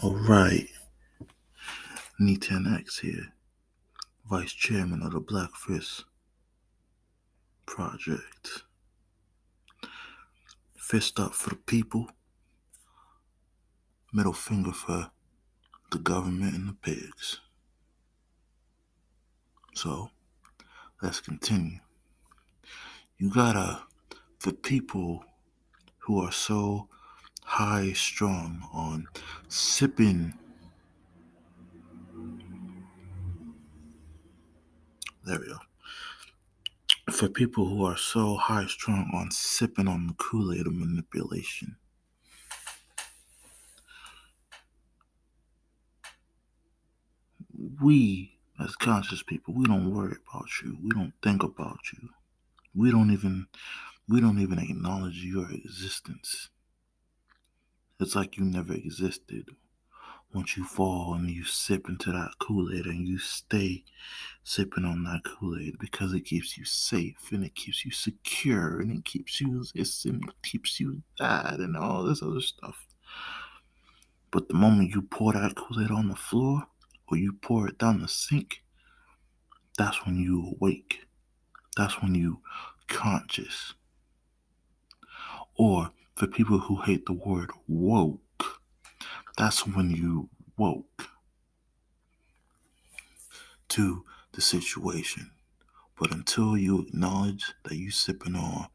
All right. Netan X here, Vice Chairman of the Black Fist Project. Fist up for the people, middle finger for the government and the pigs. So, let's continue. You gotta, for people who are so high strung on sipping there we go. For people who are so high strung on sipping on the kool-aid of manipulation. We as conscious people we don't worry about you. We don't think about you. We don't even we don't even acknowledge your existence it's like you never existed. Once you fall and you sip into that Kool Aid and you stay sipping on that Kool Aid because it keeps you safe and it keeps you secure and it keeps you this and it keeps you that and all this other stuff. But the moment you pour that Kool Aid on the floor or you pour it down the sink, that's when you awake. That's when you conscious. Or for people who hate the word woke, that's when you woke to the situation. But until you acknowledge that you sipping on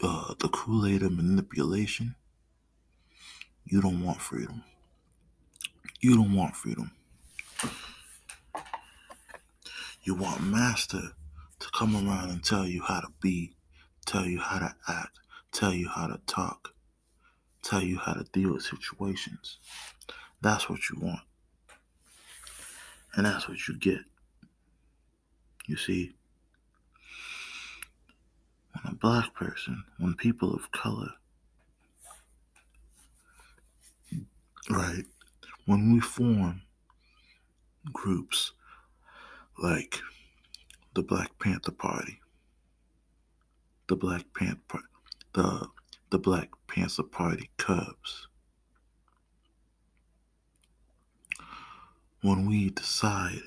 uh, the Kool-Aid of manipulation, you don't want freedom. You don't want freedom. You want master to come around and tell you how to be, tell you how to act, tell you how to talk, tell you how to deal with situations. That's what you want. And that's what you get. You see, when a black person, when people of color, right, when we form groups like the Black Panther Party, the Black Panther, the the Black Panther Party Cubs. When we decide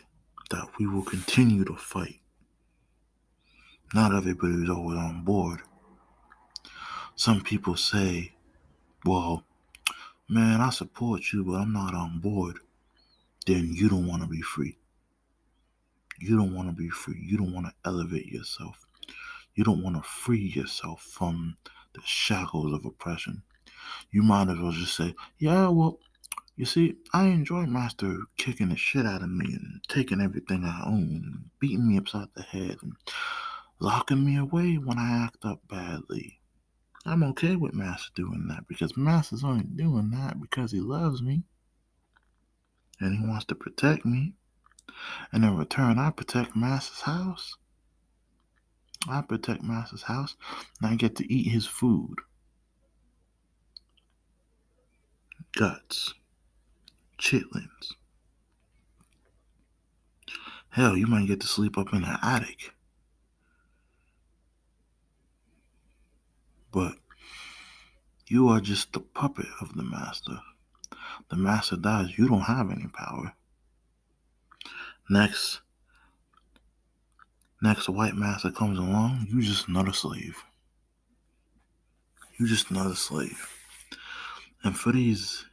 that we will continue to fight, not everybody is always on board. Some people say, well, man, I support you, but I'm not on board. Then you don't want to be free. You don't want to be free. You don't want to elevate yourself. You don't want to free yourself from the shackles of oppression. You might as well just say, yeah, well, you see, I enjoy Master kicking the shit out of me and taking everything I own, beating me upside the head, and locking me away when I act up badly. I'm okay with Master doing that because Master's only doing that because he loves me and he wants to protect me. And in return, I protect Master's house. I protect Master's house and I get to eat his food. Guts. Chitlins. Hell, you might get to sleep up in the attic. But you are just the puppet of the master. The master dies, you don't have any power. Next, Next white master comes along, you just another slave. You just another slave. And for these,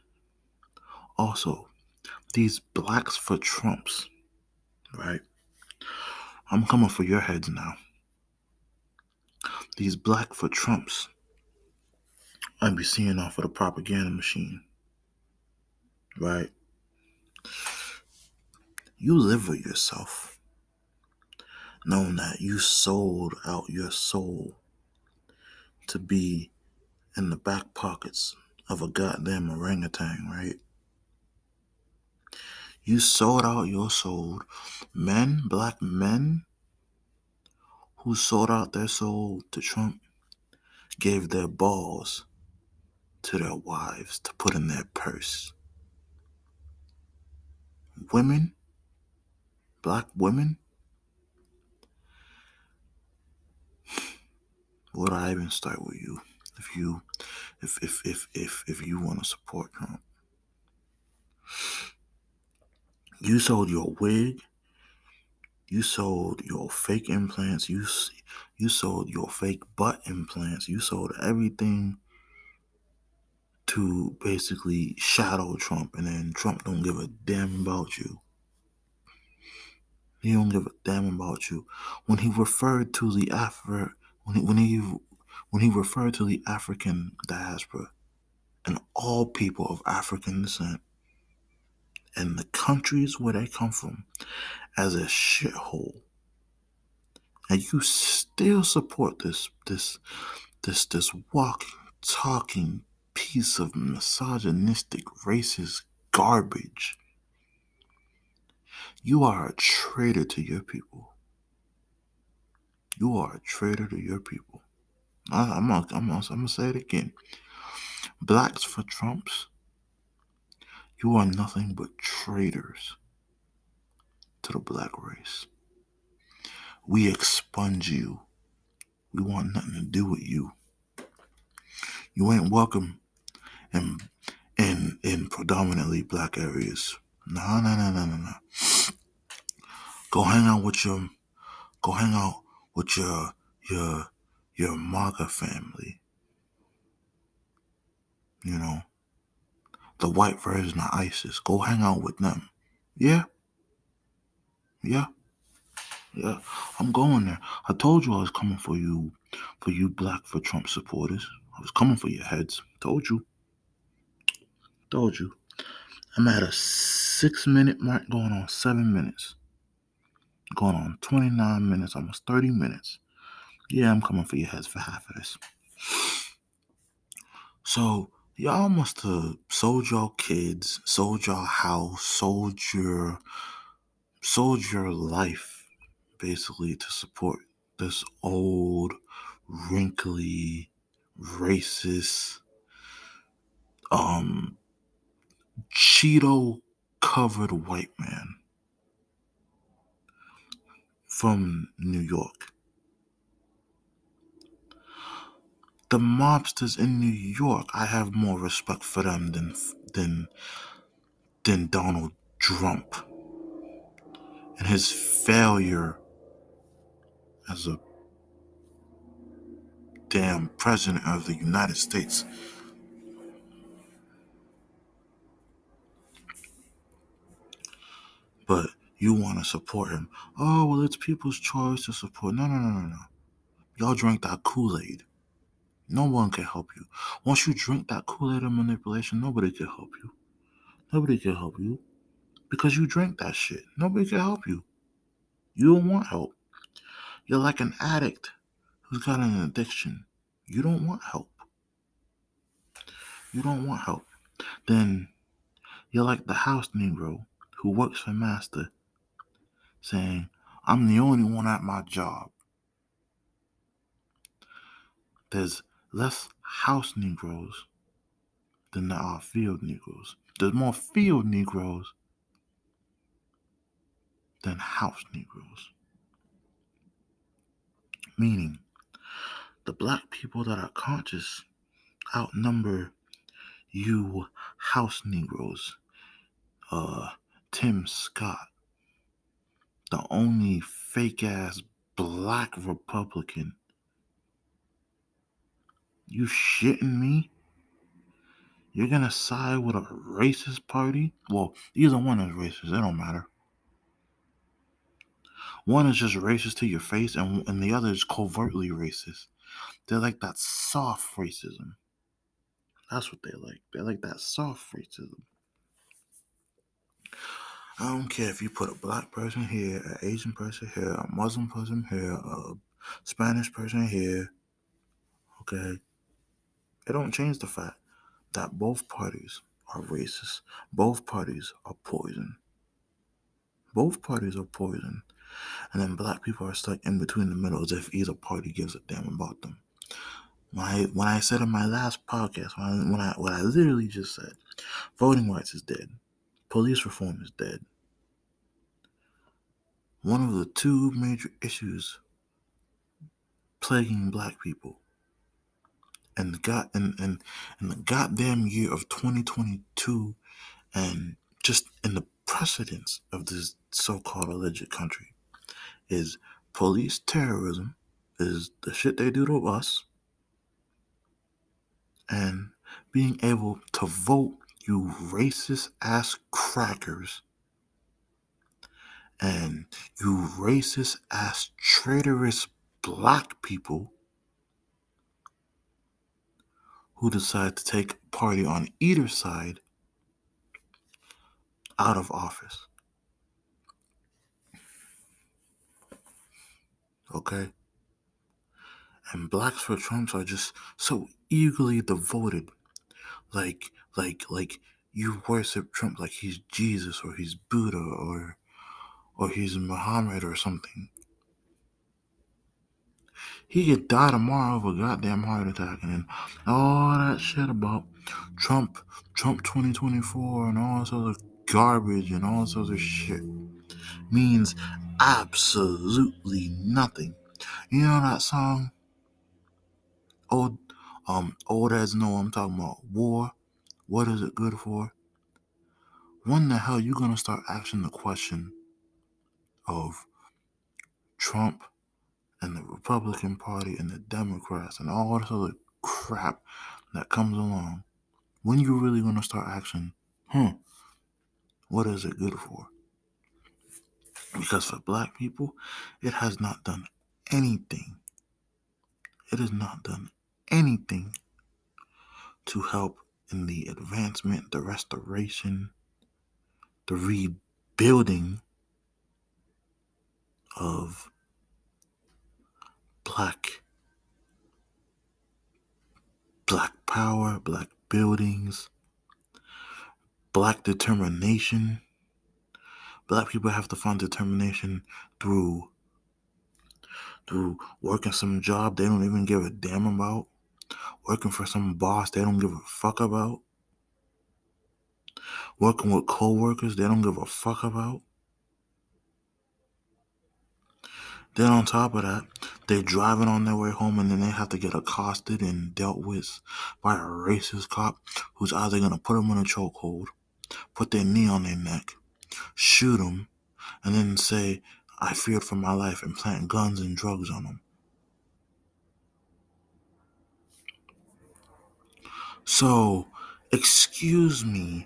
also, these blacks for Trumps, right? I'm coming for your heads now. These black for Trumps, I'd be seeing off of the propaganda machine, right? You live with yourself knowing that you sold out your soul to be in the back pockets of a goddamn orangutan, right? You sold out your soul. Men, black men who sold out their soul to Trump gave their balls to their wives to put in their purse. Women, black women, would I even start with you if you if if if if, if you want to support Trump? You sold your wig. You sold your fake implants. You you sold your fake butt implants. You sold everything to basically shadow Trump, and then Trump don't give a damn about you. He don't give a damn about you. When he referred to the Afro, when he, when he when he referred to the African diaspora and all people of African descent and the countries where they come from as a shithole, and you still support this this this this walking, talking piece of misogynistic, racist garbage. You are a traitor to your people. You are a traitor to your people. I, am gonna, I'm, I'm gonna say it again. Blacks for Trumps, you are nothing but traitors to the black race. We expunge you. We want nothing to do with you. You ain't welcome in in in predominantly black areas. No, no, no, no, no, no. Go hang out with your go hang out with your your your MAGA family. You know, the white version of ISIS. Go hang out with them. Yeah. Yeah. Yeah. I'm going there. I told you I was coming for you, for you black for Trump supporters. I was coming for your heads. Told you. Told you. I'm at a six minute mark going on seven minutes. Going on 29 minutes, almost 30 minutes. Yeah, I'm coming for your heads for half of this. So y'all must have sold your kids, sold your house, sold your sold your life basically to support this old, wrinkly, racist, um, Cheeto covered white man from New York. the mobsters in New York, I have more respect for them than than than Donald Trump and his failure as a damn president of the United States. But you want to support him. Oh, well, it's people's choice to support. No, no, no, no, no. Y'all drank that Kool Aid. No one can help you. Once you drink that Kool-Aid of manipulation, nobody can help you. Nobody can help you. Because you drink that shit. Nobody can help you. You don't want help. You're like an addict who's got an addiction. You don't want help. You don't want help. Then you're like the house Negro who works for Master saying, I'm the only one at my job. There's less house Negroes than there are field Negroes. There's more field Negroes than house Negroes. Meaning, the black people that are conscious outnumber you house Negroes. Uh, Tim Scott, the only fake ass black Republican you shitting me? You're gonna side with a racist party? Well, either one is racist. It don't matter. One is just racist to your face, and, and the other is covertly racist. They're like that soft racism. That's what they like. They like that soft racism. I don't care if you put a black person here, an Asian person here, a Muslim person here, a Spanish person here. Okay. It don't change the fact that both parties are racist. Both parties are poison. Both parties are poison. And then black people are stuck in between the middle as if either party gives a damn about them. When I when I said in my last podcast, when I, when I what I literally just said, voting rights is dead. Police reform is dead. One of the two major issues plaguing black people and the god and, and, and the goddamn year of 2022 and just in the precedents of this so-called alleged country is police terrorism is the shit they do to us and being able to vote you racist ass crackers and you racist ass traitorous black people who decide to take party on either side out of office. Okay? And blacks for Trumps are just so eagerly devoted. Like, like, like you worship Trump like he's Jesus or he's Buddha or or he's Muhammad or something. He could die tomorrow of a goddamn heart attack and then all that shit about Trump, Trump 2024 and all this other garbage and all this other shit means absolutely nothing. You know that song? Old um old as know I'm talking about war. What is it good for? When the hell you gonna start asking the question of Trump and the Republican Party and the Democrats and all this other crap that comes along? When you really gonna start asking, hmm, what is it good for? Because for black people, it has not done anything. It has not done anything to help in the advancement, the restoration, the rebuilding of black black power, black buildings, black determination. Black people have to find determination through through working some job they don't even give a damn about, working for some boss they don't give a fuck about, working with co-workers they don't give a fuck about. Then on top of that, they're driving on their way home and then they have to get accosted and dealt with by a racist cop who's either gonna put them in a chokehold, put their knee on their neck, shoot them, and then say, I feared for my life and plant guns and drugs on them. So, excuse me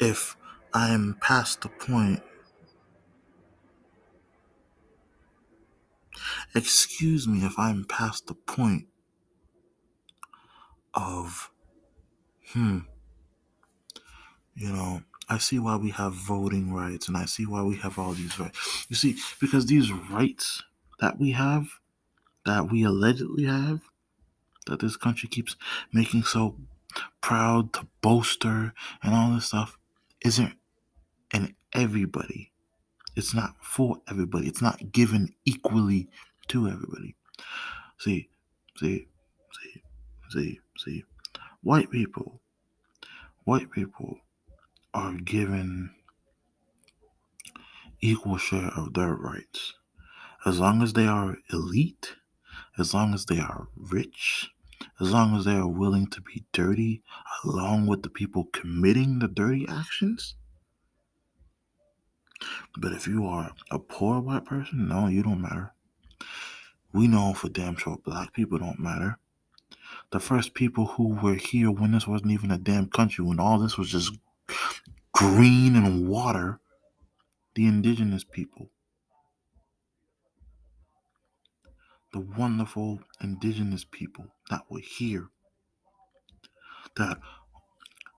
if I'm past the point. Excuse me if I'm past the point of, hmm, you know, I see why we have voting rights and I see why we have all these rights. You see, because these rights that we have, that we allegedly have, that this country keeps making so proud to bolster and all this stuff, isn't in everybody. It's not for everybody. It's not given equally to everybody. See, see, see, see, see. White people, white people are given equal share of their rights. As long as they are elite, as long as they are rich, as long as they are willing to be dirty along with the people committing the dirty actions. But if you are a poor white person, no, you don't matter. We know for damn sure black people don't matter. The first people who were here when this wasn't even a damn country, when all this was just green and water, the indigenous people. The wonderful indigenous people that were here. That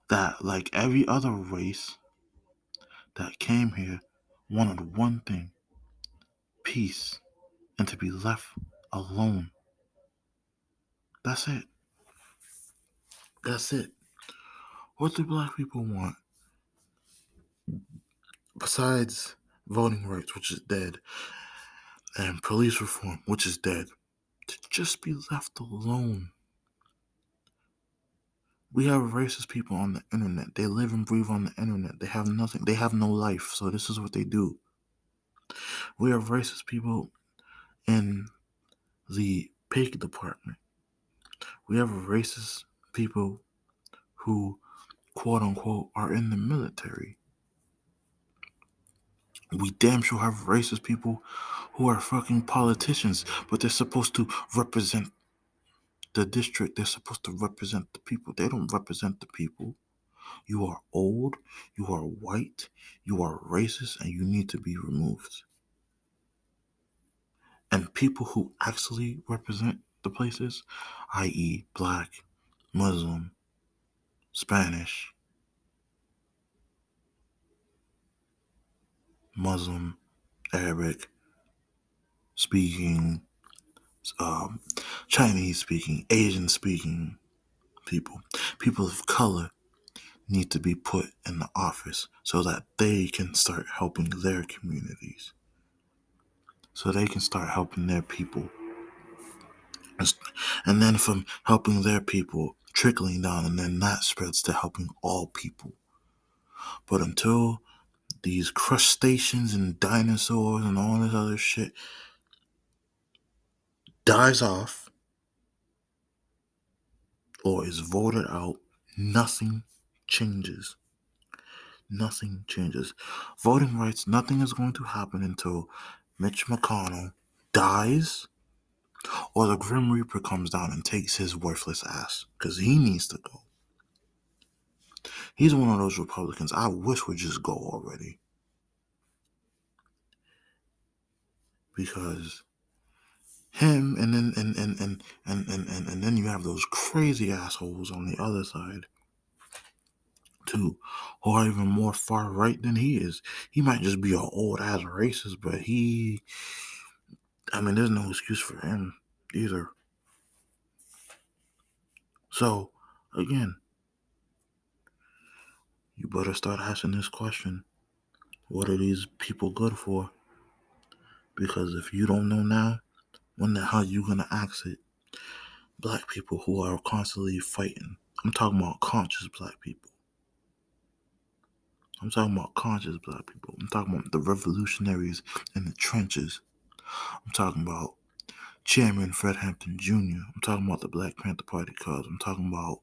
that like every other race that came here wanted one thing peace and to be left alone. That's it. That's it. What do black people want? Besides voting rights, which is dead, and police reform, which is dead, to just be left alone. We have racist people on the internet. They live and breathe on the internet. They have nothing. They have no life. So this is what they do. We have racist people in the pig department. We have racist people who, quote unquote, are in the military. We damn sure have racist people who are fucking politicians, but they're supposed to represent the district. They're supposed to represent the people. They don't represent the people. You are old, you are white, you are racist, and you need to be removed. And people who actually represent the places, i.e., black, Muslim, Spanish, Muslim, Arabic speaking, um, Chinese speaking, Asian speaking people, people of color need to be put in the office so that they can start helping their communities. So they can start helping their people. And then from helping their people, trickling down, and then that spreads to helping all people. But until these crustaceans and dinosaurs and all this other shit dies off or is voted out, nothing changes. Nothing changes. Voting rights, nothing is going to happen until Mitch McConnell dies or the Grim Reaper comes down and takes his worthless ass because he needs to go. He's one of those Republicans I wish would just go already. Because him and then and and and and and, and, and then you have those crazy assholes on the other side too, who are even more far right than he is. He might just be an old ass racist, but he I mean there's no excuse for him either. So again, you better start asking this question. What are these people good for? Because if you don't know now, when the hell you gonna ask it? Black people who are constantly fighting. I'm talking about conscious black people. I'm talking about conscious black people. I'm talking about the revolutionaries in the trenches. I'm talking about Chairman Fred Hampton Jr. I'm talking about the Black Panther Party cause I'm talking about,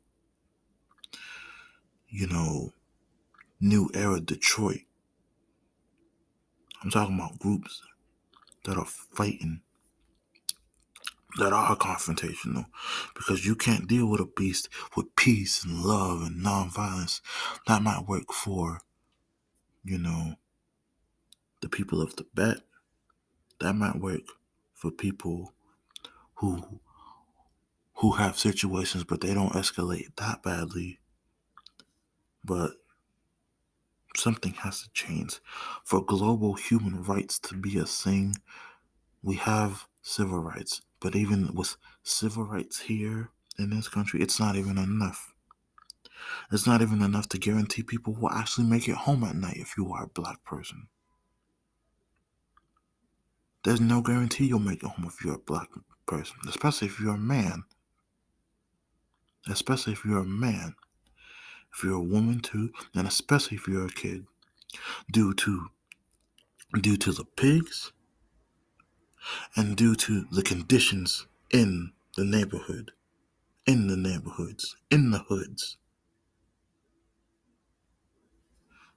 you know, New Era Detroit. I'm talking about groups that are fighting, that are confrontational, because you can't deal with a beast with peace and love and nonviolence. That might work for you know, the people of Tibet. That might work for people who who have situations but they don't escalate that badly. But something has to change. For global human rights to be a thing, we have civil rights. But even with civil rights here in this country, it's not even enough. It's not even enough to guarantee people will actually make it home at night if you are a black person. There's no guarantee you'll make it home if you're a black person, especially if you're a man. Especially if you're a man. If you're a woman too, and especially if you're a kid. Due to due to the pigs and due to the conditions in the neighborhood. In the neighborhoods. In the hoods.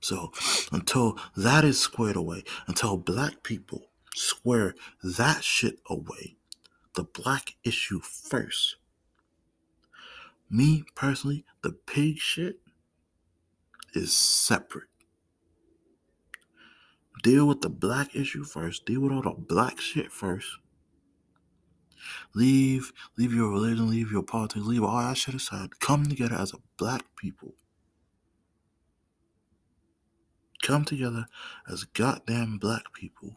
So until that is squared away, until black people square that shit away, the black issue first. Me personally, the pig shit is separate. Deal with the black issue first. Deal with all the black shit first. Leave, leave your religion, leave your politics, leave all that shit aside. Come together as a black people come together as goddamn black people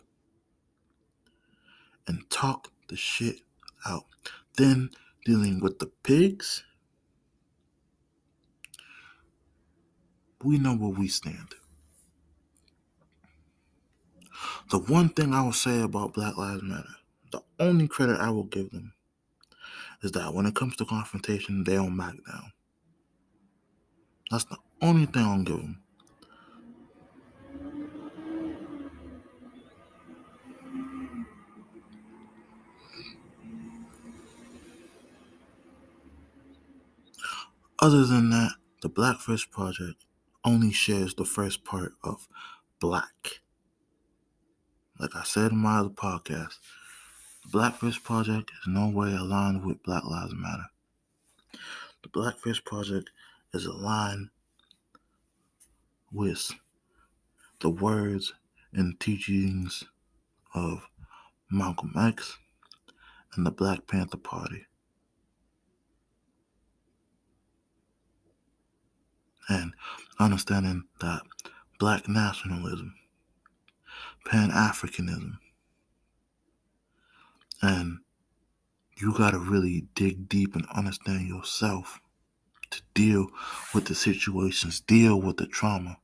and talk the shit out. Then dealing with the pigs, we know where we stand. The one thing I will say about Black Lives Matter, the only credit I will give them, is that when it comes to confrontation, they don't back down. That's the only thing I'll give them. Other than that, the Black Fist Project only shares the first part of black. like I said in my other podcast, the Black Fist Project is no way aligned with Black Lives Matter. The Black Fist Project is aligned with the words and teachings of Malcolm X and the Black Panther Party. And understanding that black nationalism, Pan Africanism, and you got to really dig deep and understand yourself to deal with the situations, deal with the trauma,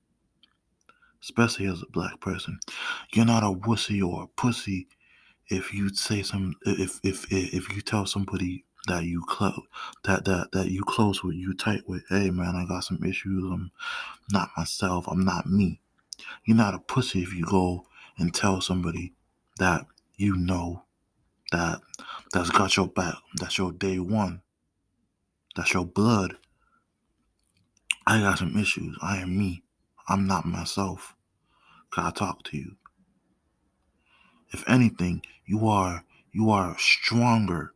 especially as a black person. You're not a wussy or a pussy if you say some if if if you tell somebody that you close that that that you close with you tight with hey man i got some issues. I'm not myself. I'm not me. You're not a pussy if you go and tell somebody that you know that that's got your back that's your day one that's your blood. I got some issues. I am me. I'm not myself. Can i talk to you? If anything you are you are stronger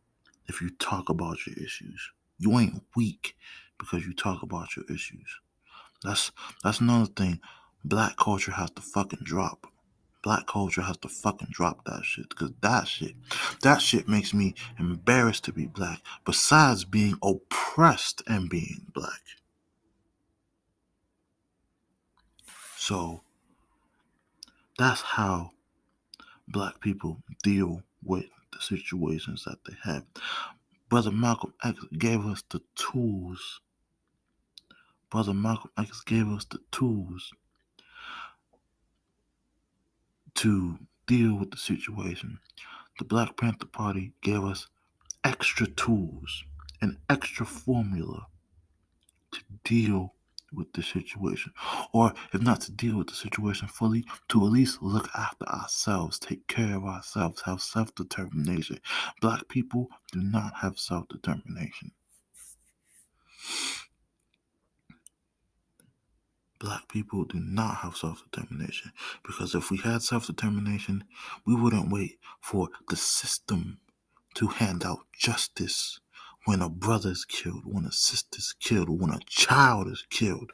if you talk about your issues. You ain't weak because you talk about your issues. That's that's another thing. Black culture has to fucking drop. Black culture has to fucking drop that shit. Cause that shit, that shit makes me embarrassed to be black. Besides being oppressed and being black. So that's how black people deal with the situations that they have. Brother Malcolm X gave us the tools. Brother Malcolm X gave us the tools to deal with the situation. The Black Panther Party gave us extra tools, an extra formula to deal with the situation. Or if not to deal with the situation fully, to at least look after ourselves, take care of ourselves, have self determination. Black people do not have self determination. Black people do not have self determination because if we had self determination, we wouldn't wait for the system to hand out justice when a brother is killed, when a sister is killed, when a child is killed.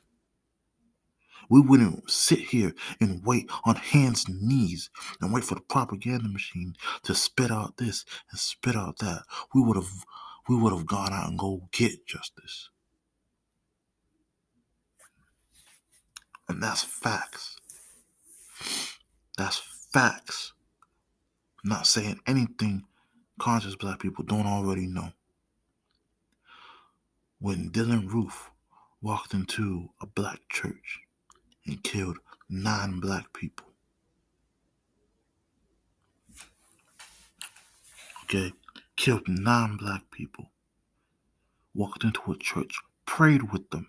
We wouldn't sit here and wait on hands and knees and wait for the propaganda machine to spit out this and spit out that. We would have we would have gone out and go get justice. And that's facts. That's facts. I'm not saying anything conscious black people don't already know when Dylann Roof walked into a black church and killed nine black people. Okay, killed nine black people. Walked into a church, prayed with them,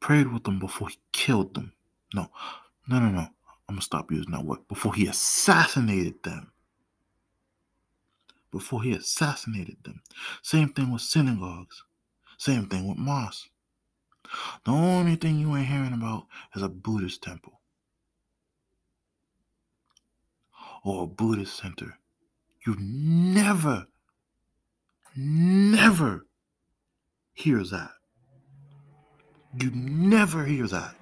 prayed with them before he killed them. No, no, no, no. I'm gonna stop using that word. Before he assassinated them before he assassinated them. Same thing with synagogues. Same thing with mosques. The only thing you ain't hearing about is a Buddhist temple or a Buddhist center. You never, never hear that. You never hear that.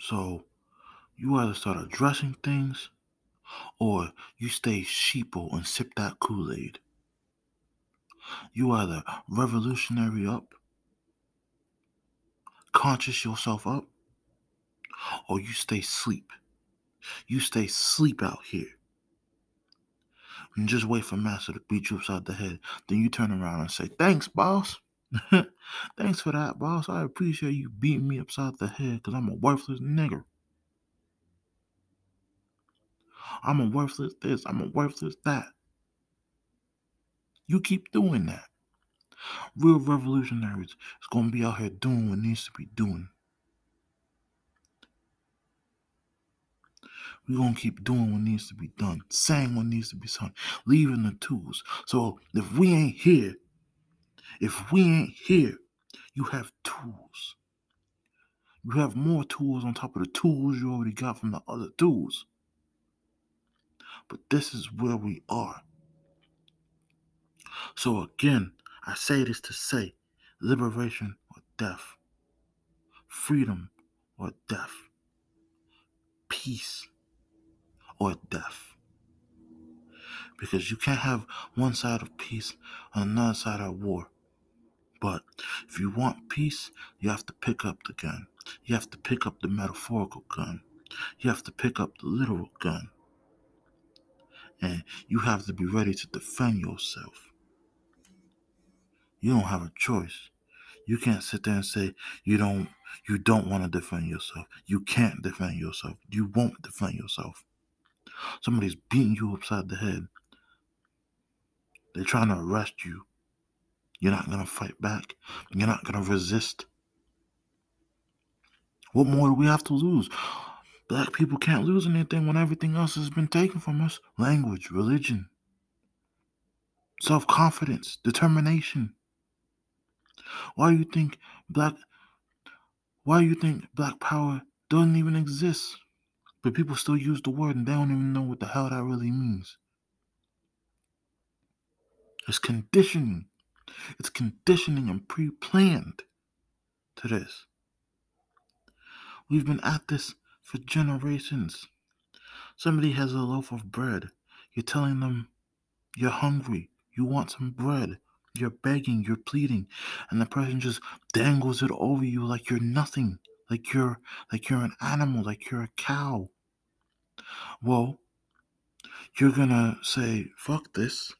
So you either start addressing things or you stay sheeple and sip that Kool Aid. You either revolutionary up, conscious yourself up, or you stay sleep. You stay sleep out here. And just wait for Master to beat you upside the head. Then you turn around and say, Thanks, boss. Thanks for that, boss. I appreciate you beating me upside the head because I'm a worthless nigger. I'm a worthless this, I'm a worthless that. You keep doing that. Real revolutionaries is going to be out here doing what needs to be doing. We're going to keep doing what needs to be done, saying what needs to be said, leaving the tools. So if we ain't here, if we ain't here, you have tools. You have more tools on top of the tools you already got from the other tools. But this is where we are. So again, I say this to say liberation or death, freedom or death, peace or death. Because you can't have one side of peace and another side of war. But if you want peace, you have to pick up the gun. You have to pick up the metaphorical gun. You have to pick up the literal gun. And you have to be ready to defend yourself. You don't have a choice. You can't sit there and say you don't you don't want to defend yourself. You can't defend yourself. You won't defend yourself. Somebody's beating you upside the head. They're trying to arrest you. You're not going to fight back. You're not going to resist. What more do we have to lose? Black people can't lose anything when everything else has been taken from us language, religion, self confidence, determination. Why do you think black why do you think black power doesn't even exist? But people still use the word and they don't even know what the hell that really means. It's conditioning. It's conditioning and pre planned to this. We've been at this for generations. Somebody has a loaf of bread. You're telling them you're hungry. You want some bread. You're begging, you're pleading, and the person just dangles it over you like you're nothing, like you're like you're an animal, like you're a cow. Well, you're gonna say, fuck this.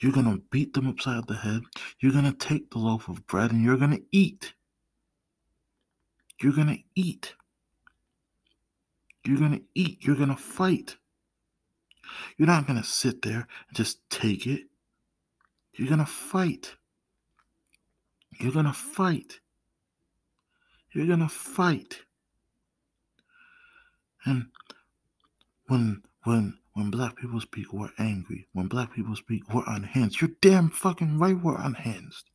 You're to beat them upside the head. You're to take the loaf of bread and you're to eat. You're to eat. You're going to eat. You're going to fight. You're not going to sit there and just take it. You're going to fight. You're going to fight. You're going to fight. And when when when black people speak, we're angry. When black people speak, we're unhinged. You're damn fucking right, we're unhinged.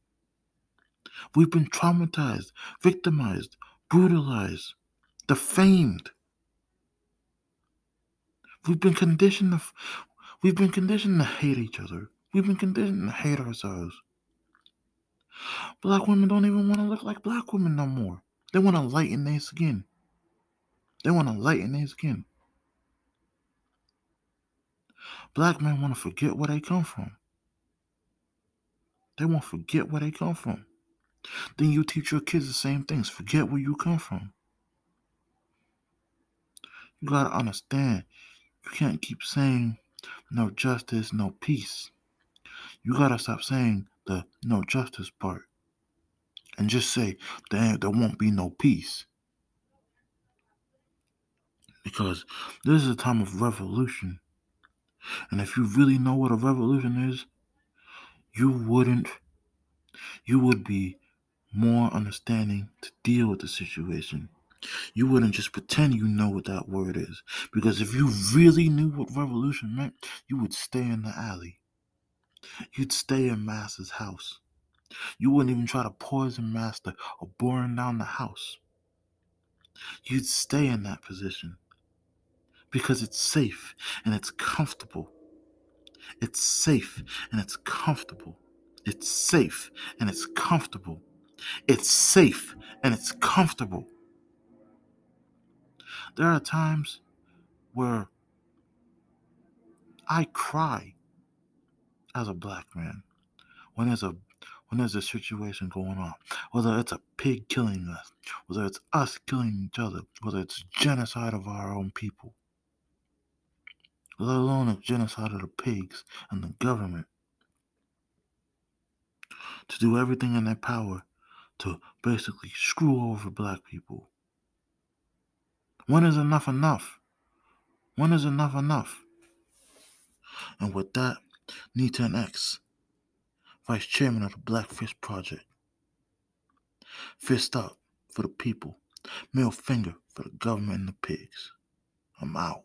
We've been traumatized, victimized, brutalized, defamed. We've been conditioned to, we've been conditioned to hate each other. We've been conditioned to hate ourselves. Black women don't even want to look like black women no more. They want to lighten their skin. They want to lighten their skin. Black men want to forget where they come from. They won't forget where they come from. Then you teach your kids the same things. Forget where you come from. You gotta understand, you can't keep saying no justice, no peace. You gotta stop saying the no justice part and just say there, there won't be no peace. Because this is a time of revolution. And if you really know what a revolution is, you wouldn't, you would be more understanding to deal with the situation. You wouldn't just pretend you know what that word is. Because if you really knew what revolution meant, you would stay in the alley. You'd stay in Master's house. You wouldn't even try to poison Master or burn down the house. You'd stay in that position because it's safe and it's comfortable. It's safe and it's comfortable. It's safe and it's comfortable. It's safe and it's comfortable. There are times where I cry as a black man when there's a when there's a situation going on, whether it's a pig killing us, whether it's us killing each other, whether it's genocide of our own people let alone a genocide of the pigs and the government, to do everything in their power to basically screw over black people. When is enough enough? When is enough enough? And with that, Netan X, Vice Chairman of the Black Fist Project. Fist up for the people, middle finger for the government and the pigs. I'm out.